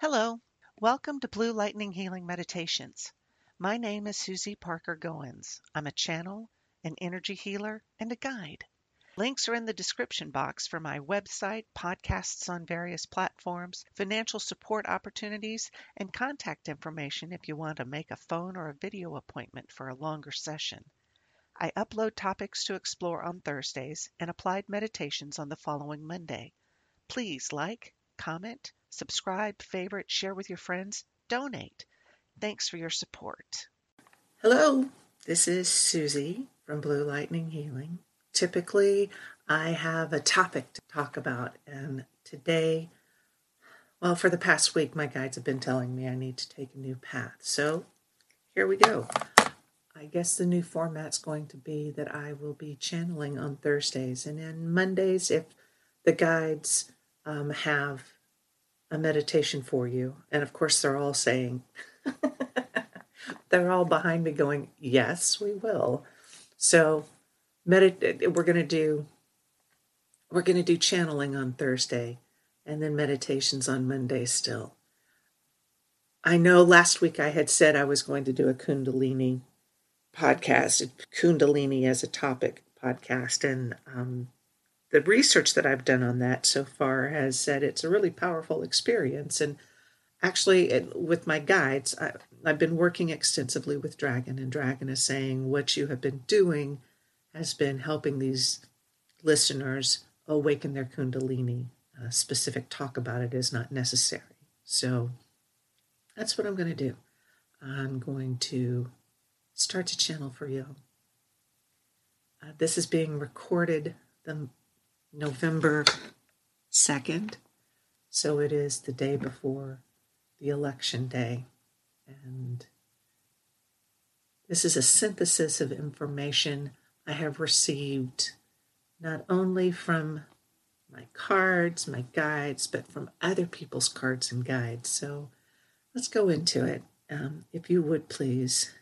Hello, welcome to Blue Lightning Healing Meditations. My name is Susie Parker Goins. I'm a channel, an energy healer, and a guide. Links are in the description box for my website, podcasts on various platforms, financial support opportunities, and contact information if you want to make a phone or a video appointment for a longer session. I upload topics to explore on Thursdays and applied meditations on the following Monday. Please like, comment, subscribe, favorite, share with your friends, donate. Thanks for your support. Hello, this is Susie from Blue Lightning Healing. Typically, I have a topic to talk about, and today, well, for the past week, my guides have been telling me I need to take a new path. So here we go. I guess the new format's going to be that I will be channeling on Thursdays, and then Mondays, if the guides um, have a meditation for you, and of course, they're all saying, they're all behind me going, Yes, we will. So, medit- we're going to do we're going to do channeling on Thursday and then meditations on Monday still. I know last week I had said I was going to do a Kundalini podcast, Kundalini as a topic podcast, and um, the research that I've done on that so far has said it's a really powerful experience. And actually, it, with my guides, I, I've been working extensively with Dragon, and Dragon is saying what you have been doing has been helping these listeners awaken their Kundalini. A specific talk about it is not necessary. So that's what I'm going to do. I'm going to start to channel for you. Uh, this is being recorded the November 2nd, so it is the day before the election day. And this is a synthesis of information I have received not only from my cards, my guides, but from other people's cards and guides. So let's go into it. Um, if you would please,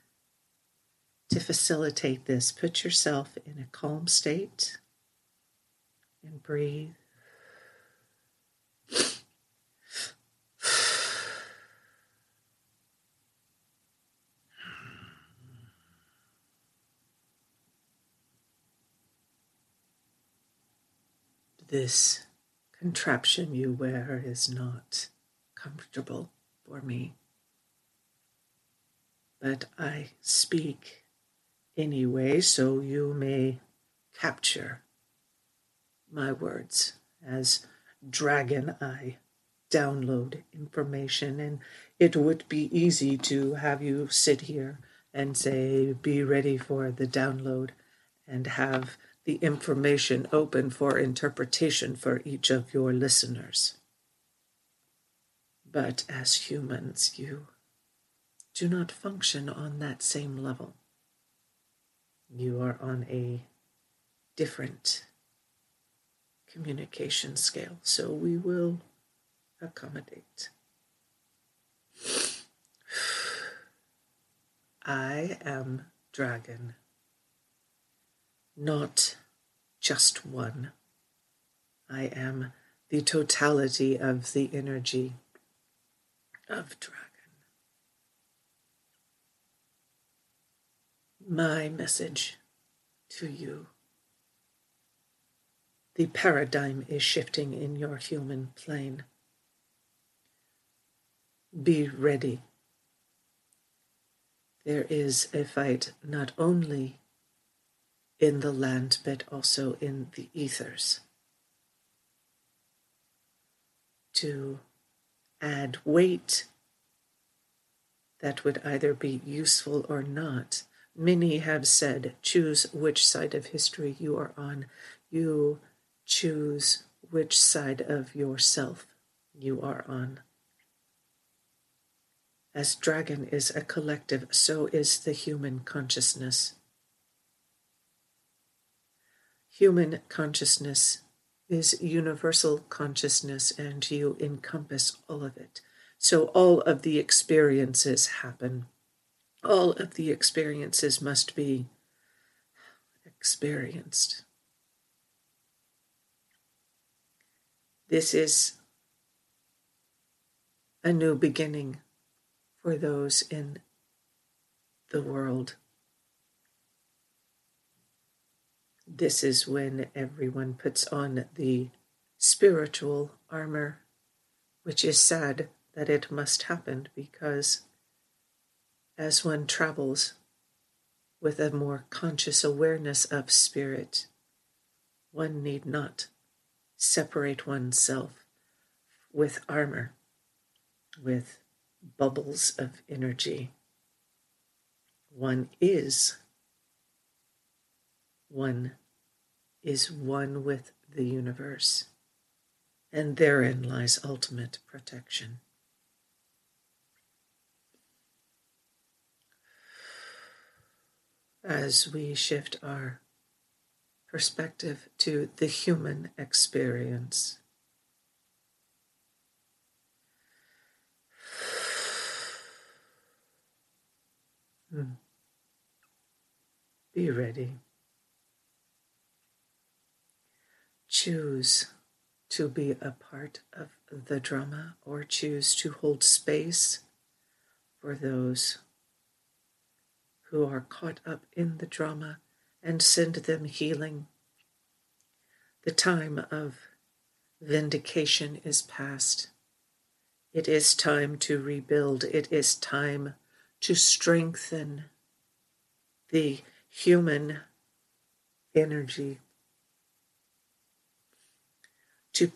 to facilitate this, put yourself in a calm state and breathe. This contraption you wear is not comfortable for me, but I speak anyway so you may capture my words as dragon I download information and it would be easy to have you sit here and say be ready for the download and have the information open for interpretation for each of your listeners. But as humans, you do not function on that same level. You are on a different communication scale, so we will accommodate. I am dragon not just one. I am the totality of the energy of dragon. My message to you. The paradigm is shifting in your human plane. Be ready. There is a fight not only in the land, but also in the ethers. To add weight that would either be useful or not. Many have said, choose which side of history you are on. You choose which side of yourself you are on. As dragon is a collective, so is the human consciousness. Human consciousness is universal consciousness, and you encompass all of it. So all of the experiences happen. All of the experiences must be experienced. This is a new beginning for those in the world. This is when everyone puts on the spiritual armor, which is sad that it must happen because as one travels with a more conscious awareness of spirit, one need not separate oneself with armor, with bubbles of energy. One is. One is one with the universe, and therein lies ultimate protection. As we shift our perspective to the human experience. Hmm. Be ready. Choose to be a part of the drama or choose to hold space for those who are caught up in the drama and send them healing. The time of vindication is past. It is time to rebuild. It is time to strengthen the human energy, to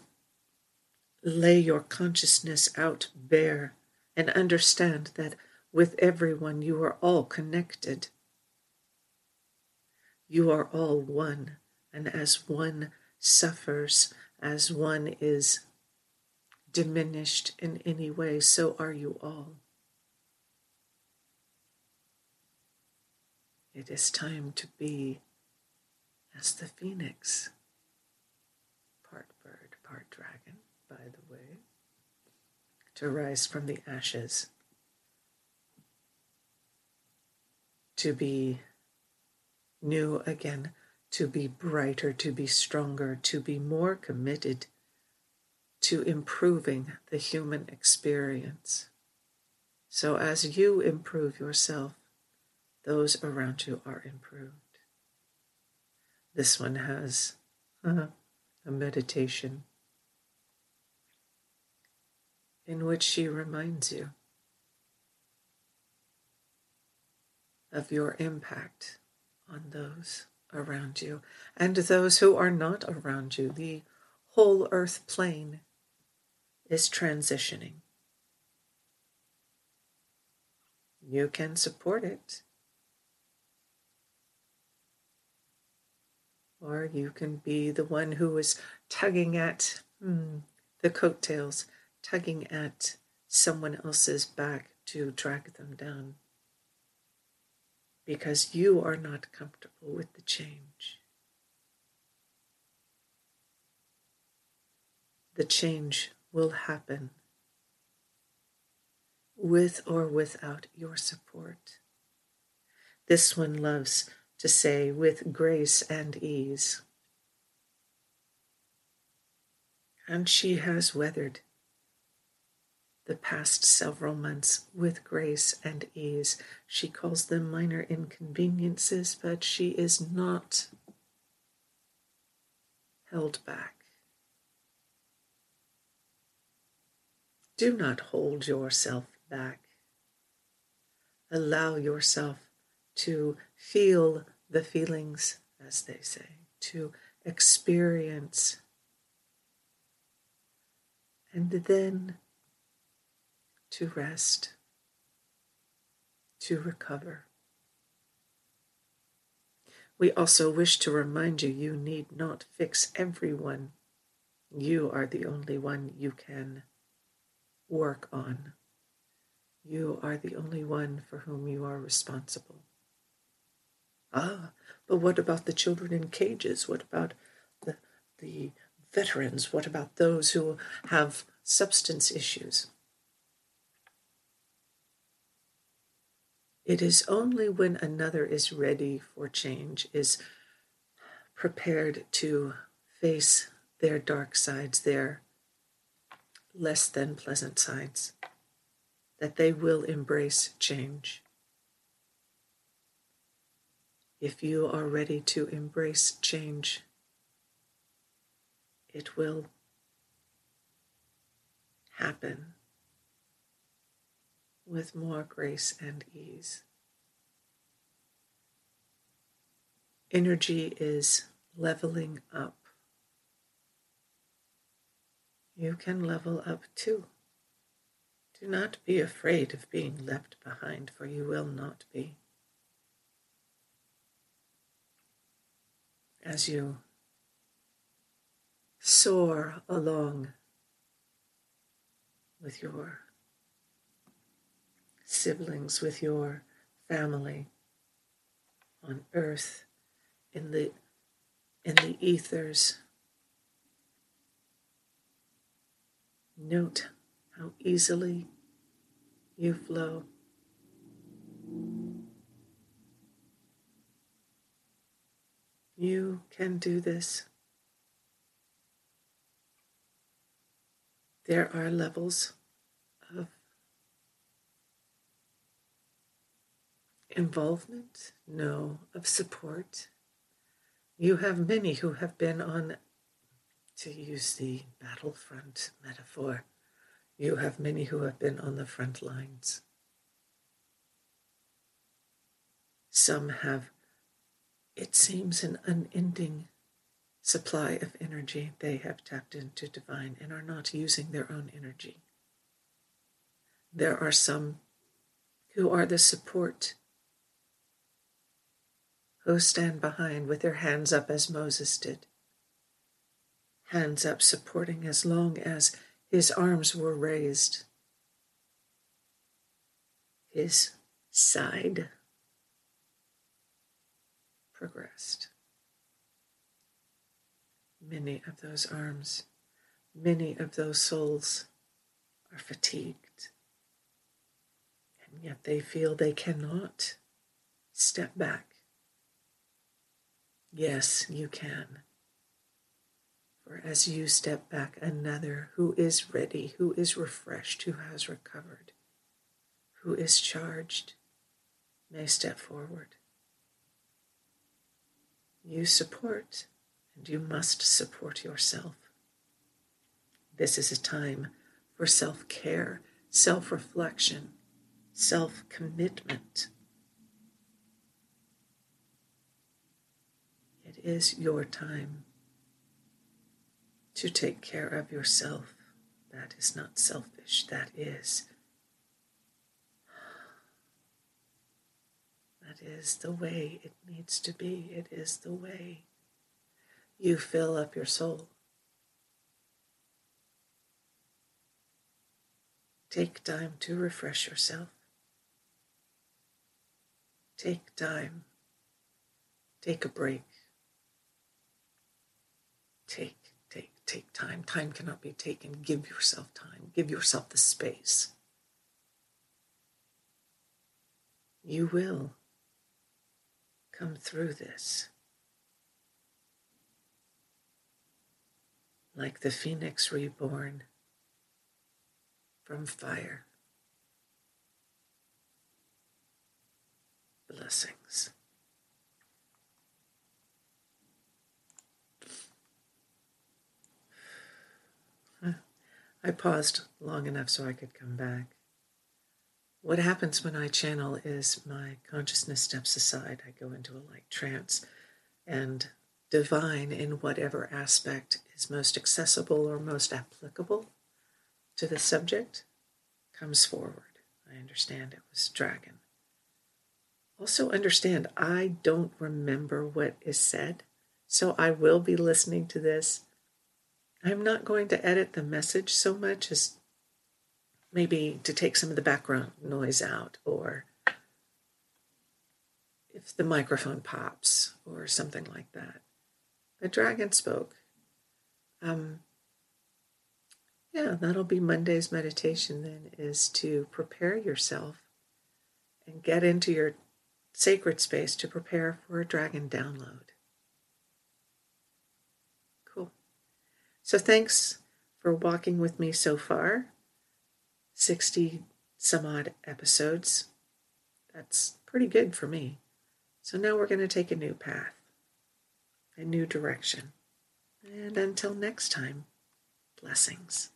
lay your consciousness out bare and understand that with everyone you are all connected. You are all one, and as one suffers, as one is diminished in any way, so are you all. It is time to be as the phoenix, part bird, part dragon, by the way, to rise from the ashes, to be new again, to be brighter, to be stronger, to be more committed to improving the human experience. So, as you improve yourself, those around you are improved. This one has uh, a meditation in which she reminds you of your impact on those around you and those who are not around you. The whole earth plane is transitioning. You can support it Or you can be the one who is tugging at hmm, the coattails, tugging at someone else's back to drag them down. Because you are not comfortable with the change. The change will happen with or without your support. This one loves to say with grace and ease. And she has weathered the past several months with grace and ease. She calls them minor inconveniences, but she is not held back. Do not hold yourself back. Allow yourself to feel the feelings, as they say, to experience, and then to rest, to recover. We also wish to remind you you need not fix everyone. You are the only one you can work on. You are the only one for whom you are responsible. Ah, but what about the children in cages? What about the, the veterans? What about those who have substance issues? It is only when another is ready for change, is prepared to face their dark sides, their less than pleasant sides, that they will embrace change. If you are ready to embrace change, it will happen with more grace and ease. Energy is leveling up. You can level up too. Do not be afraid of being left behind, for you will not be. As you soar along with your siblings, with your family on earth, in the in the ethers. Note how easily you flow. You can do this. There are levels of involvement, no, of support. You have many who have been on, to use the battlefront metaphor, you have many who have been on the front lines. Some have, it seems, an unending supply of energy. They have tapped into divine and are not using their own energy. There are some who are the support, who stand behind with their hands up as Moses did. Hands up, supporting as long as his arms were raised. His side progressed. Many of those arms, many of those souls are fatigued, and yet they feel they cannot step back. Yes, you can. For as you step back, another who is ready, who is refreshed, who has recovered, who is charged, may step forward. You support, and you must support yourself. This is a time for self care, self reflection, self commitment. Is your time to take care of yourself. That is not selfish. That is. That is the way it needs to be. It is the way you fill up your soul. Take time to refresh yourself. Take time. Take a break. Take take take time. Time cannot be taken. Give yourself time. Give yourself the space. You will come through this. Like the phoenix reborn from fire. Blessings. I paused long enough so I could come back. What happens when I channel is my consciousness steps aside. I go into a light trance and divine in whatever aspect is most accessible or most applicable to the subject comes forward. I understand it was dragon. Also, understand I don't remember what is said, so I will be listening to this I'm not going to edit the message so much as maybe to take some of the background noise out or if the microphone pops or something like that. The dragon spoke. Um, yeah, that'll be Monday's meditation then, is to prepare yourself and get into your sacred space to prepare for a dragon download. So thanks for walking with me so far. 60 some odd episodes. That's pretty good for me. So now we're going to take a new path, a new direction. And until next time, blessings.